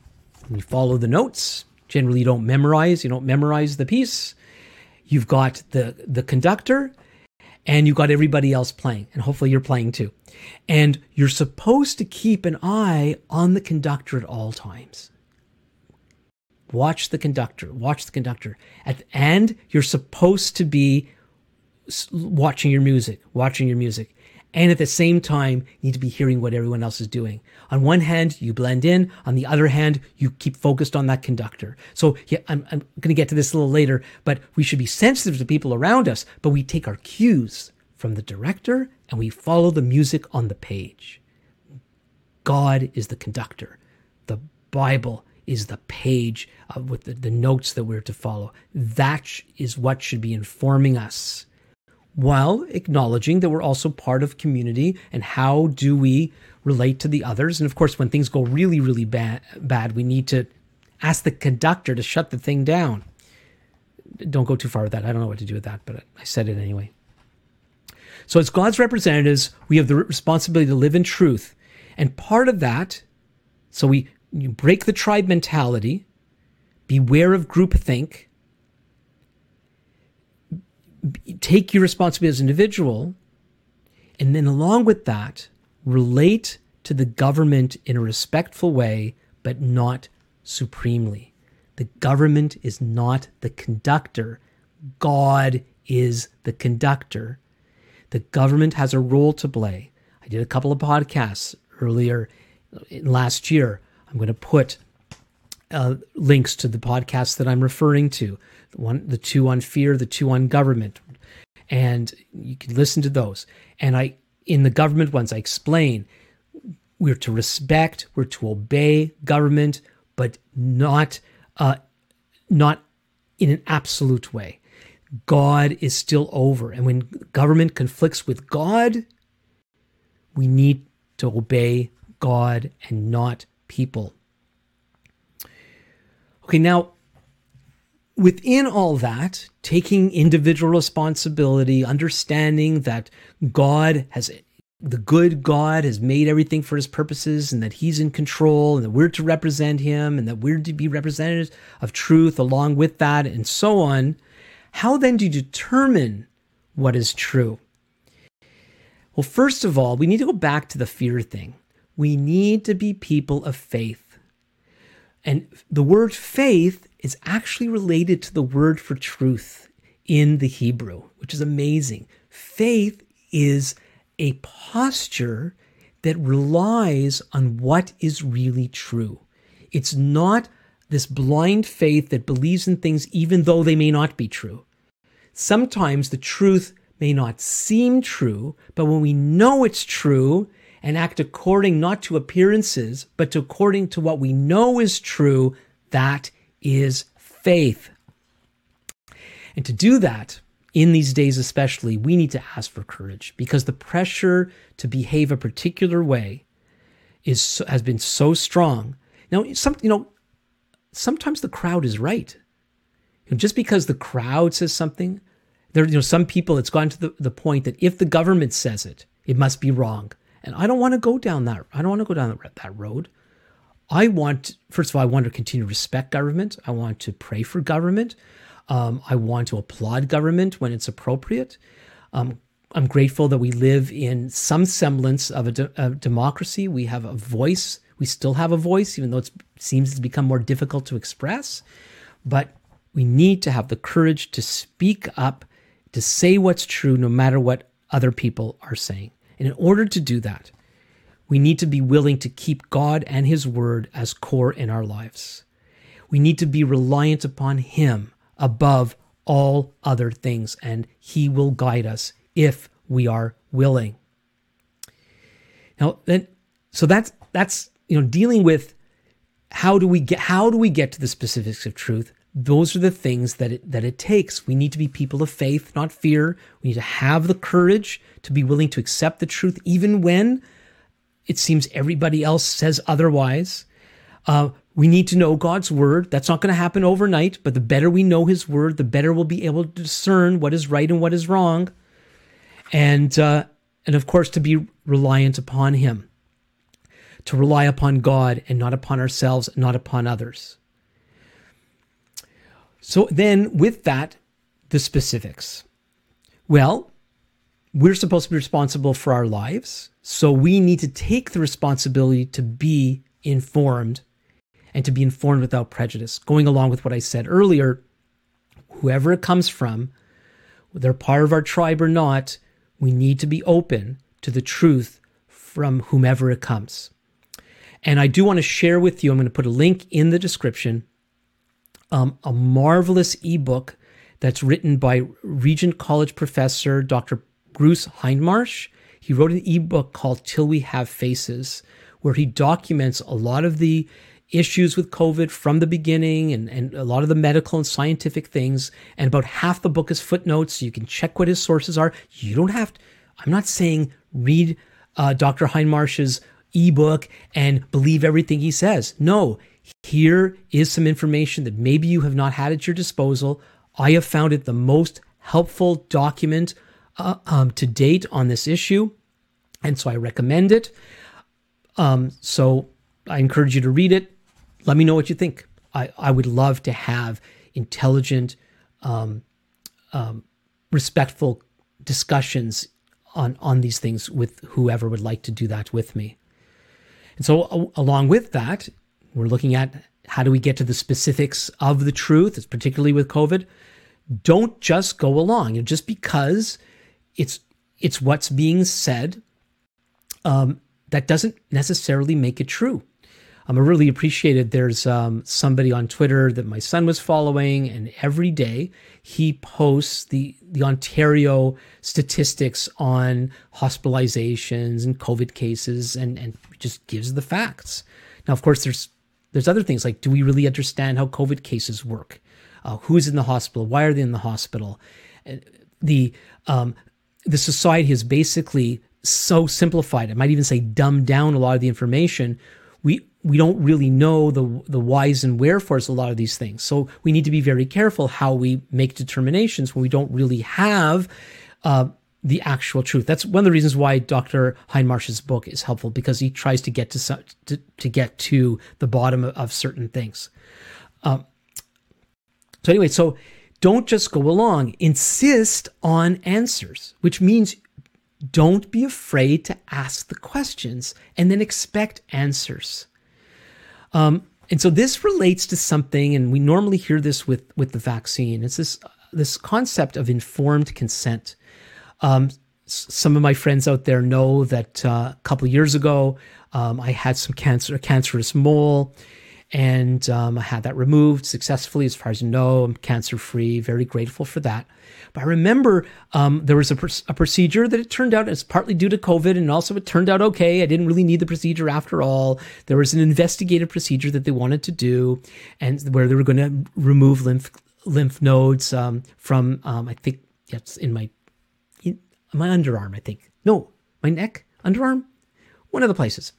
Speaker 1: and you follow the notes. Generally, you don't memorize, you don't memorize the piece. You've got the, the conductor and you've got everybody else playing, and hopefully you're playing too. And you're supposed to keep an eye on the conductor at all times. Watch the conductor, watch the conductor. At the end, you're supposed to be watching your music, watching your music. And at the same time, need to be hearing what everyone else is doing. On one hand, you blend in. On the other hand, you keep focused on that conductor. So yeah, I'm, I'm going to get to this a little later, but we should be sensitive to people around us, but we take our cues from the director and we follow the music on the page. God is the conductor. The Bible is the page with the, the notes that we're to follow. That is what should be informing us while acknowledging that we're also part of community and how do we relate to the others. And of course, when things go really, really bad, bad, we need to ask the conductor to shut the thing down. Don't go too far with that. I don't know what to do with that, but I said it anyway. So, as God's representatives, we have the responsibility to live in truth. And part of that, so we break the tribe mentality, beware of groupthink, take your responsibility as an individual, and then along with that, relate to the government in a respectful way, but not supremely. The government is not the conductor. God is the conductor. The government has a role to play. I did a couple of podcasts earlier in last year. I'm going to put uh, links to the podcasts that I'm referring to. The one, the two on fear, the two on government, and you can listen to those. And I, in the government ones, I explain we're to respect, we're to obey government, but not, uh, not in an absolute way. God is still over, and when government conflicts with God, we need to obey God and not people. Okay, now within all that, taking individual responsibility, understanding that God has the good God has made everything for his purposes and that he's in control and that we're to represent him and that we're to be representatives of truth along with that and so on. How then do you determine what is true? Well, first of all, we need to go back to the fear thing. We need to be people of faith. And the word faith is actually related to the word for truth in the Hebrew, which is amazing. Faith is a posture that relies on what is really true. It's not this blind faith that believes in things even though they may not be true. Sometimes the truth may not seem true, but when we know it's true and act according not to appearances, but according to what we know is true, that is faith. And to do that, in these days especially, we need to ask for courage because the pressure to behave a particular way is has been so strong. Now, some you know, sometimes the crowd is right. You know, just because the crowd says something, there you know some people it's gone to the, the point that if the government says it, it must be wrong. And I don't want to go down that. I don't want to go down that, road. I want, first of all, I want to continue to respect government. I want to pray for government. Um, I want to applaud government when it's appropriate. Um, I'm grateful that we live in some semblance of a, de- a, democracy. We have a voice. We still have a voice, even though it seems to become more difficult to express. But we need to have the courage to speak up, to say what's true, no matter what other people are saying. And in order to do that, we need to be willing to keep God and His Word as core in our lives. We need to be reliant upon Him above all other things, and He will guide us if we are willing. Now, then, so that's that's you know dealing with how do we get how do we get to the specifics of truth? Those are the things that it, that it takes. We need to be people of faith, not fear. We need to have the courage to be willing to accept the truth, even when it seems everybody else says otherwise. Uh, we need to know God's word. That's not going to happen overnight, but the better we know his word, the better we'll be able to discern what is right and what is wrong. And, uh, and of course, to be reliant upon him, to rely upon God and not upon ourselves, not upon others. So then, with that, the specifics. Well, we're supposed to be responsible for our lives. So we need to take the responsibility to be informed and to be informed without prejudice. Going along with what I said earlier, whoever it comes from, whether part of our tribe or not, we need to be open to the truth from whomever it comes. And I do want to share with you, I'm going to put a link in the description, um, a marvelous ebook that's written by Regent College professor Dr. Bruce Hindmarsh. He wrote an ebook called Till We Have Faces, where he documents a lot of the issues with COVID from the beginning and, and a lot of the medical and scientific things. And about half the book is footnotes. So you can check what his sources are. You don't have to, I'm not saying read uh, Dr. Hindmarsh's ebook and believe everything he says. No, here is some information that maybe you have not had at your disposal. I have found it the most helpful document uh, um, to date on this issue. And so I recommend it. Um, so I encourage you to read it. Let me know what you think. I, I would love to have intelligent, um, um, respectful discussions on, on these things with whoever would like to do that with me. And so, along with that, we're looking at how do we get to the specifics of the truth, particularly with COVID. Don't just go along. You know, just because it's it's what's being said, um, that doesn't necessarily make it true. Um, I really appreciated there's um, somebody on Twitter that my son was following, and every day he posts the the Ontario statistics on hospitalizations and COVID cases, and and just gives the facts. Now, of course, there's there's other things like do we really understand how COVID cases work? Uh, who's in the hospital? Why are they in the hospital? The um, the society has basically so simplified. I might even say dumbed down a lot of the information. We we don't really know the the whys and wherefores a lot of these things. So we need to be very careful how we make determinations when we don't really have uh, the actual truth. That's one of the reasons why Dr. Hindmarsh's book is helpful because he tries to get to to, to get to the bottom of, of certain things. Um, so anyway, so don't just go along. Insist on answers, which means don't be afraid to ask the questions and then expect answers. Um, and so this relates to something, and we normally hear this with with the vaccine. It's this this concept of informed consent. Um, some of my friends out there know that uh, a couple years ago um, I had some cancer, a cancerous mole, and um, I had that removed successfully. As far as you know, I'm cancer free. Very grateful for that. But I remember um, there was a, pr- a, procedure that it turned out it's partly due to COVID, and also it turned out okay. I didn't really need the procedure after all. There was an investigative procedure that they wanted to do, and where they were going to remove lymph lymph nodes um, from um, I think it's in my my underarm. I think no, my neck, underarm, one of the places.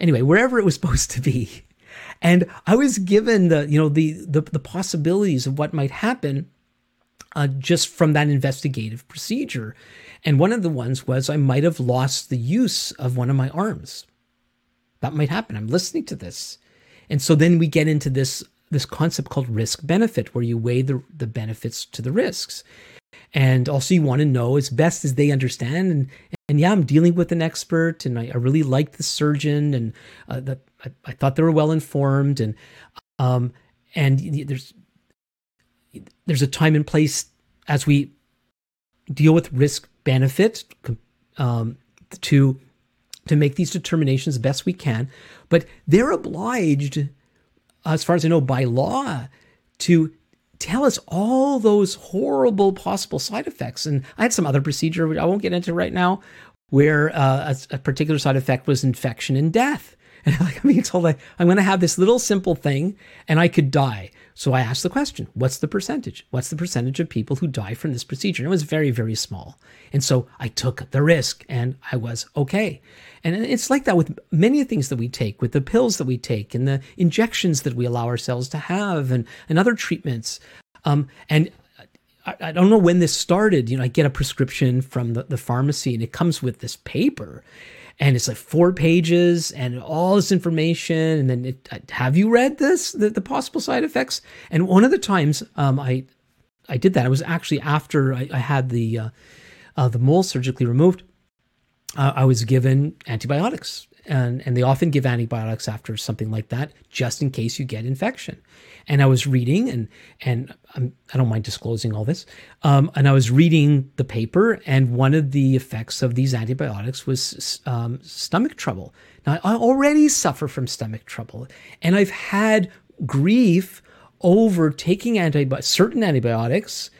Speaker 1: Anyway, wherever it was supposed to be. And I was given the, you know, the the, the possibilities of what might happen uh, just from that investigative procedure. And one of the ones was I might have lost the use of one of my arms. That might happen. I'm listening to this. And so then we get into this this concept called risk benefit, where you weigh the, the benefits to the risks. And also, you want to know as best as they understand. And, and yeah, I'm dealing with an expert, and I, I really liked the surgeon, and uh, that I, I, thought they were well informed. And um, and there's there's a time and place as we deal with risk benefit um, to to make these determinations the best we can. But they're obliged, as far as I know, by law, to tell us all those horrible possible side effects. And I had some other procedure, which I won't get into right now, where uh, a, a, particular side effect was infection and death. And like I'm being told like I'm going to have this little simple thing, and I could die. So I asked the question, what's the percentage? What's the percentage of people who die from this procedure? And it was very, very small. And so I took the risk and I was okay. And it's like that with many things that we take, with the pills that we take and the injections that we allow ourselves to have and, and other treatments. Um, and I, I don't know when this started. You know, I get a prescription from the, the pharmacy and it comes with this paper and it's like four pages and all this information and then it, uh, have you read this the, the, possible side effects? And one of the times um, i i did that it was actually after i, I had the uh, uh, the mole surgically removed uh, i was given antibiotics and and they often give antibiotics after something like that just in case you get infection and i was reading and and I'm, i do not mind disclosing all this um, and i was reading the paper and one of the effects of these antibiotics was um, stomach trouble. Now i already suffer from stomach trouble and i've had grief over taking antibi- certain antibiotics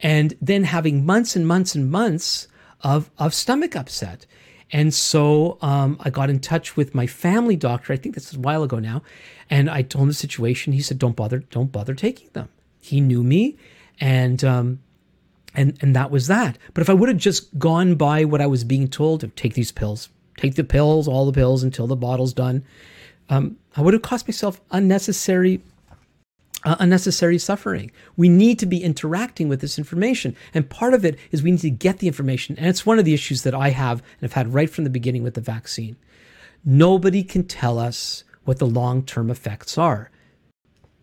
Speaker 1: and then having months and months and months of, of stomach upset and so um, I got in touch with my family doctor. I think this is a while ago now, and I told him the situation. He said, "Don't bother, don't bother taking them." He knew me, and um, and and that was that. But if I would have just gone by what I was being told, to take these pills, take the pills, all the pills until the bottle's done, um, I would have cost myself unnecessary uh, unnecessary suffering. We need to be interacting with this information. And part of it is we need to get the information. And it's one of the issues that I have and have had right from the beginning with the vaccine. Nobody can tell us what the long term effects are.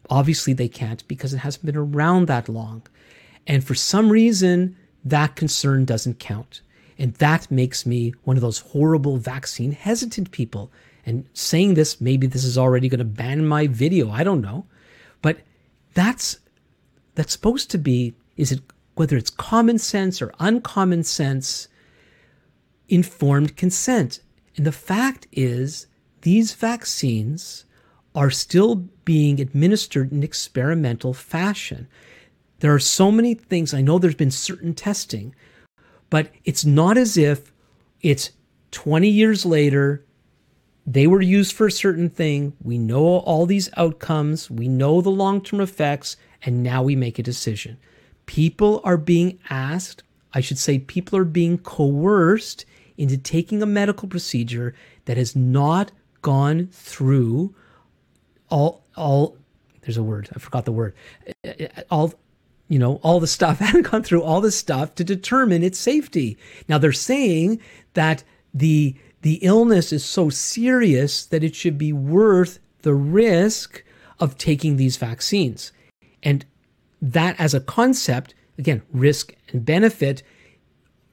Speaker 1: Obviously, they can't because it hasn't been around that long. And for some reason, that concern doesn't count. And that makes me one of those horrible vaccine hesitant people. And saying this, maybe this is already going to ban my video. I don't know. That's that's supposed to be is it whether it's common sense or uncommon sense informed consent. And the fact is these vaccines are still being administered in experimental fashion. There are so many things i know there's been certain testing but it's not as if it's 20 years later they were used for a certain thing. We know all these outcomes, we know the long term effects, and now we make a decision. People are being asked, I should say, people are being coerced into taking a medical procedure that has not gone through all, all, there's a word, I forgot the word, all, you know, all the stuff, haven't gone through all the stuff to determine its safety. Now they're saying that the the illness is so serious that it should be worth the risk of taking these vaccines. And that, as a concept, again, risk and benefit,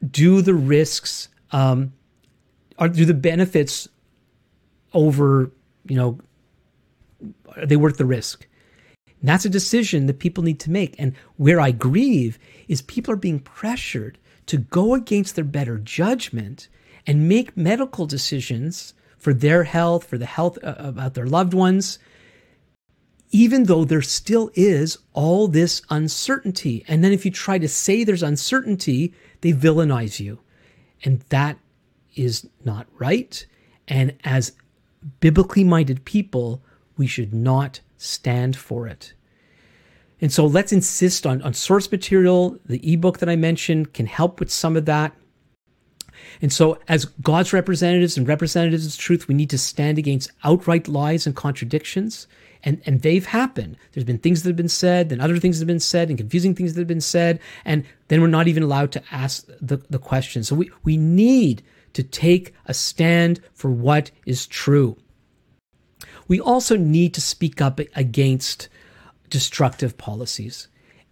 Speaker 1: do the risks, um, are do the benefits over, you know, are they worth the risk? And that's a decision that people need to make. And where I grieve is people are being pressured to go against their better judgment and make medical decisions for their health, for the health uh, about their loved ones, even though there still is all this uncertainty. And then if you try to say there's uncertainty, they villainize you. And that is not right. And as biblically minded people, we should not stand for it. And so let's insist on, on source material. The ebook that I mentioned can help with some of that. And so, as God's representatives and representatives of truth, we need to stand against outright lies and contradictions. And, and they've happened. There's been things that have been said, then other things that have been said, and confusing things that have been said. And then we're not even allowed to ask the, the question. So we, we need to take a stand for what is true. We also need to speak up against destructive policies.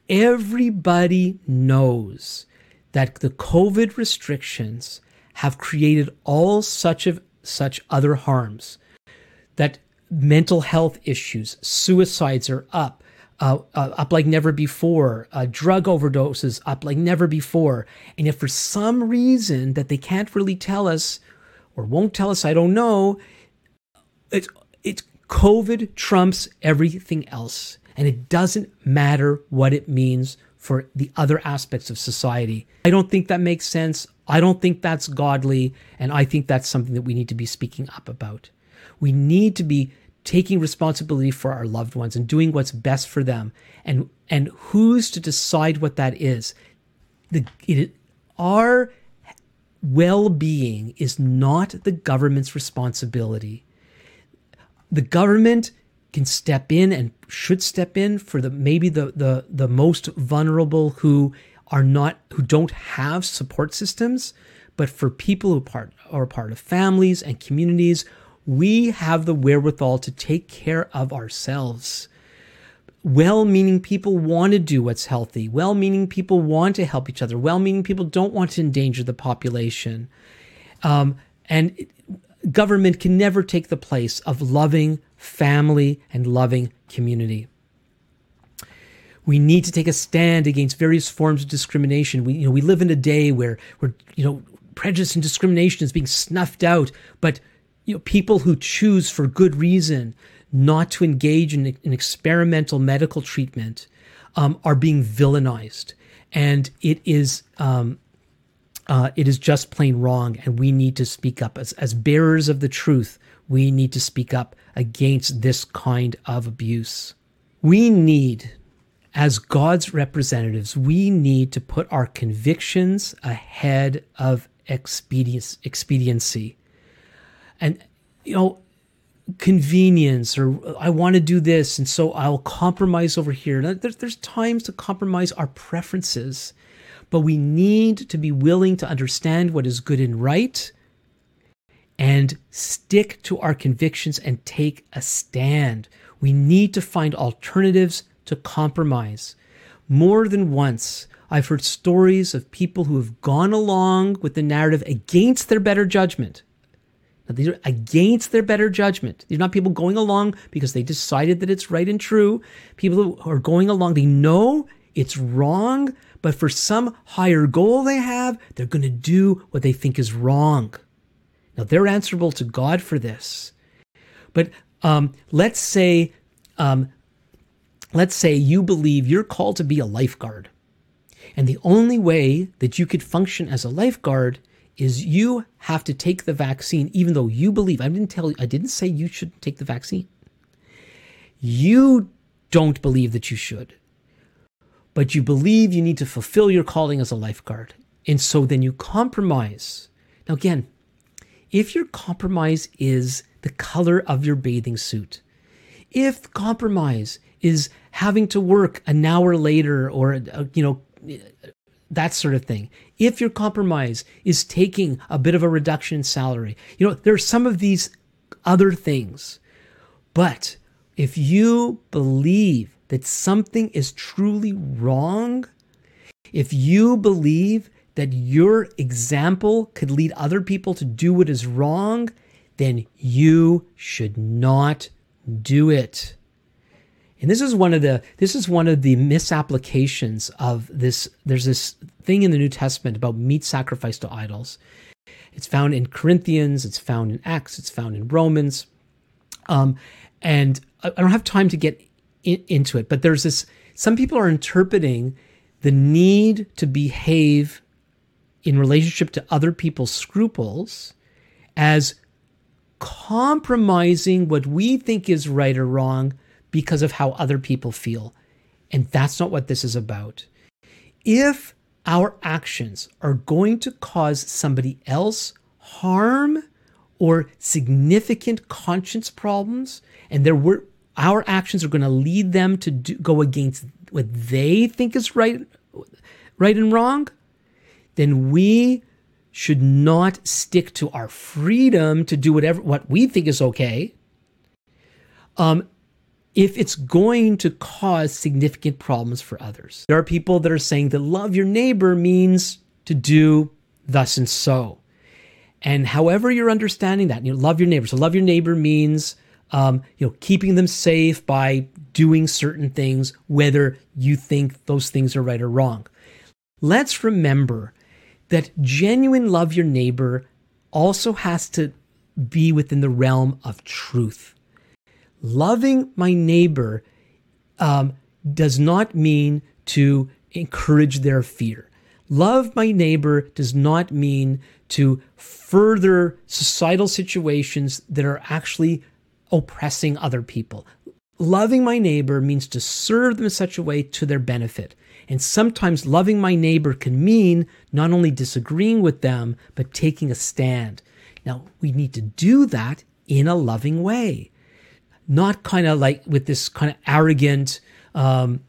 Speaker 1: Everybody knows that the COVID restrictions have created all such of such other harms that mental health issues suicides are up uh, uh, up like never before uh, drug overdoses up like never before and if for some reason that they can't really tell us or won't tell us i don't know it's it's covid trumps everything else and it doesn't matter what it means for the other aspects of society. I don't think that makes sense. I don't think that's godly. And I think that's something that we need to be speaking up about. We need to be taking responsibility for our loved ones and doing what's best for them. And, and who's to decide what that is? The, it, our well being is not the government's responsibility. The government can step in and should step in for the maybe the the the most vulnerable who are not who don't have support systems but for people who part are part of families and communities we have the wherewithal to take care of ourselves. Well-meaning people want to do what's healthy. Well-meaning people want to help each other. Well-meaning people don't want to endanger the population. Um, and government can never take the place of loving family, and loving community. We need to take a stand against various forms of discrimination. We, you know, we live in a day where, where you know, prejudice and discrimination is being snuffed out, but you know, people who choose for good reason not to engage in, in experimental medical treatment um, are being villainized, and it is um, uh, it is just plain wrong. And we need to speak up as as bearers of the truth we need to speak up against this kind of abuse. We need, as God's representatives, we need to put our convictions ahead of expediency. And, you know, convenience or I want to do this, and so I'll compromise over here. There's, there's times to compromise our preferences, but we need to be willing to understand what is good and right and stick to our convictions and take a stand. We need to find alternatives to compromise. More than once, I've heard stories of people who have gone along with the narrative against their better judgment. Now, these are against their better judgment. These are not people going along because they decided that it's right and true. People who are going along, they know it's wrong, but for some higher goal they have, they're going to do what they think is wrong. Now, they're answerable to God for this. But um, let's say, um, let's say you believe you're called to be a lifeguard. And the only way that you could function as a lifeguard is you have to take the vaccine, even though you believe. I didn't tell you, I didn't say you should take the vaccine. You don't believe that you should, but you believe you need to fulfill your calling as a lifeguard. And so then you compromise. Now, again, if your compromise is the color of your bathing suit, if compromise is having to work an hour later or, uh, you know, that sort of thing. If your compromise is taking a bit of a reduction in salary, you know, there are some of these other things. But if you believe that something is truly wrong, if you believe that your example could lead other people to do what is wrong, then you should not do it. And this is one of the this is one of the misapplications of this. There's this thing in the New Testament about meat sacrifice to idols. It's found in Corinthians, it's found in Acts, it's found in Romans. Um, and I don't have time to get in, into it, but there's this some people are interpreting the need to behave in relationship to other people's scruples as compromising what we think is right or wrong because of how other people feel. And that's not what this is about. If our actions are going to cause somebody else harm or significant conscience problems, and there were our actions are going to lead them to do, go against what they think is right, right and wrong, then we should not stick to our freedom to do whatever what we think is okay. Um, if it's going to cause significant problems for others. There are people that are saying that love your neighbor means to do thus and so. And however you're understanding that, you know, love your neighbor. So love your neighbor means um, you know keeping them safe by doing certain things, whether you think those things are right or wrong. Let's remember that genuine love your neighbor also has to be within the realm of truth loving my neighbor um, does not mean to encourage their fear. Love my neighbor does not mean to further societal situations that are actually oppressing other people. Loving my neighbor means to serve them in such a way to their benefit. And sometimes loving my neighbor can mean not only disagreeing with them, but taking a stand. Now, we need to do that in a loving way not kind of like with this kind of arrogant, um,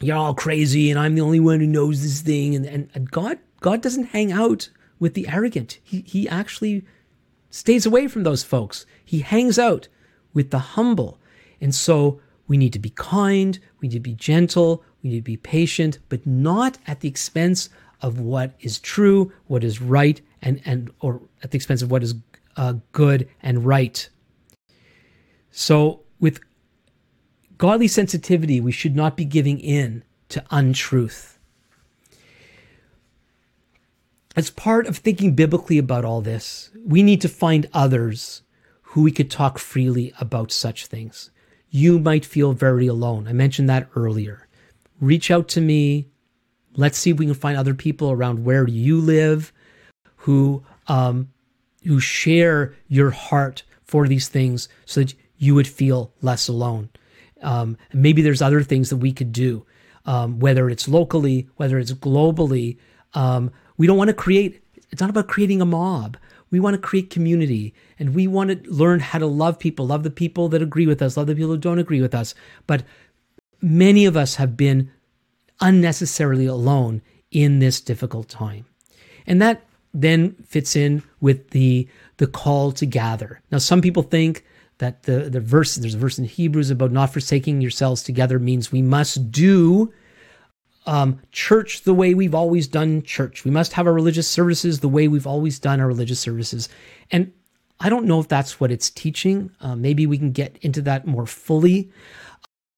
Speaker 1: you're all crazy and I'm the only one who knows this thing. And, and, and God, God doesn't hang out with the arrogant. He, he actually stays away from those folks. He hangs out with the humble. And so we need to be kind, we need to be gentle, we need to be patient, but not at the expense of what is true, what is right, and, and or at the expense of what is uh, good and right. So, with godly sensitivity, we should not be giving in to untruth. As part of thinking biblically about all this, we need to find others who we could talk freely about such things. You might feel very alone. I mentioned that earlier. Reach out to me. Let's see if we can find other people around where you live who um, who share your heart for these things so that you would feel less alone. Um, maybe there's other things that we could do, um, whether it's locally, whether it's globally. Um, we don't want to create, it's not about creating a mob. We want to create community and we want to learn how to love people, love the people that agree with us, love the people who don't agree with us. But many of us have been unnecessarily alone in this difficult time. And that then fits in with the the call to gather. Now some people think that the, the verse, there's a verse in Hebrews about not forsaking yourselves together means we must do um, church the way we've always done church. We must have our religious services the way we've always done our religious services. And I don't know if that's what it's teaching. Uh, maybe we can get into that more fully.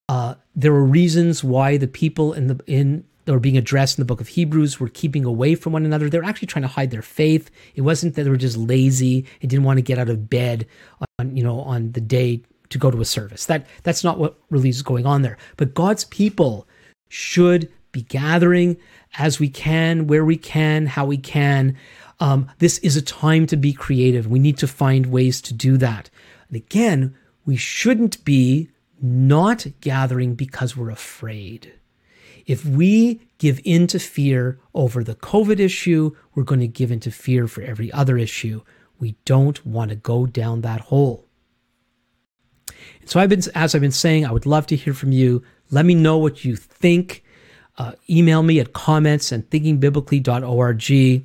Speaker 1: Uh, there were reasons why the people in the in that were being addressed in the book of Hebrews were keeping away from one another. They were actually trying to hide their faith. It wasn't that they were just lazy and didn't want to get out of bed on, you know, on the day to go to a service. That that's not what really is going on there. But God's people should be gathering as we can, where we can, how we can. Um, this is a time to be creative. We need to find ways to do that. And again, we shouldn't be not gathering because we're afraid. If we give in to fear over the COVID issue, we're going to give in to fear for every other issue. We don't want to go down that hole. And so I've been, as I've been saying, I would love to hear from you. Let me know what you think. Uh, email me at comments and thinkingbiblically.org.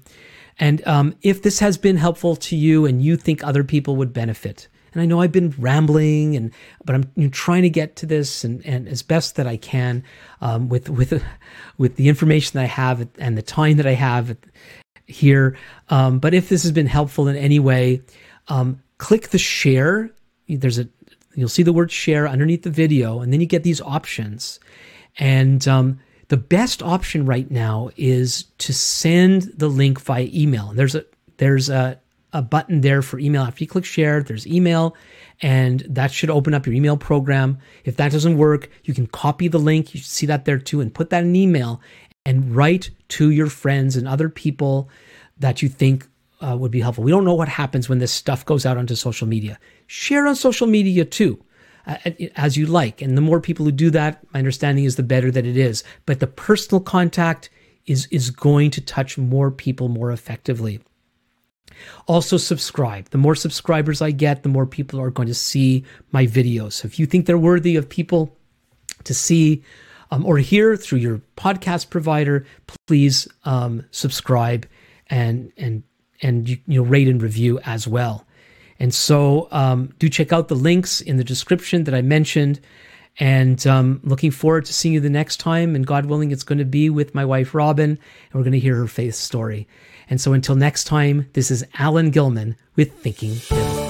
Speaker 1: And um, if this has been helpful to you and you think other people would benefit, and I know I've been rambling, and but I'm you know, trying to get to this and, and as best that I can um, with with with the information that I have and the time that I have here. Um, but if this has been helpful in any way, um, click the share. There's a You'll see the word share underneath the video, and then you get these options. And um, the best option right now is to send the link via email. And there's a there's a, a button there for email. After you click share, there's email, and that should open up your email program. If that doesn't work, you can copy the link. You should see that there too, and put that in email and write to your friends and other people that you think uh, would be helpful. We don't know what happens when this stuff goes out onto social media. Share on social media too, uh, as you like. And the more people who do that, my understanding is the better that it is. But the personal contact is is going to touch more people more effectively. Also, subscribe. The more subscribers I get, the more people are going to see my videos. So if you think they're worthy of people to see um, or hear through your podcast provider, please um, subscribe and and and you, you know rate and review as well. And so um, do check out the links in the description that I mentioned. And um, looking forward to seeing you the next time. And God willing, it's going to be with my wife Robin, and we're going to hear her faith story. And so until next time, this is Alan Gilman with Thinking.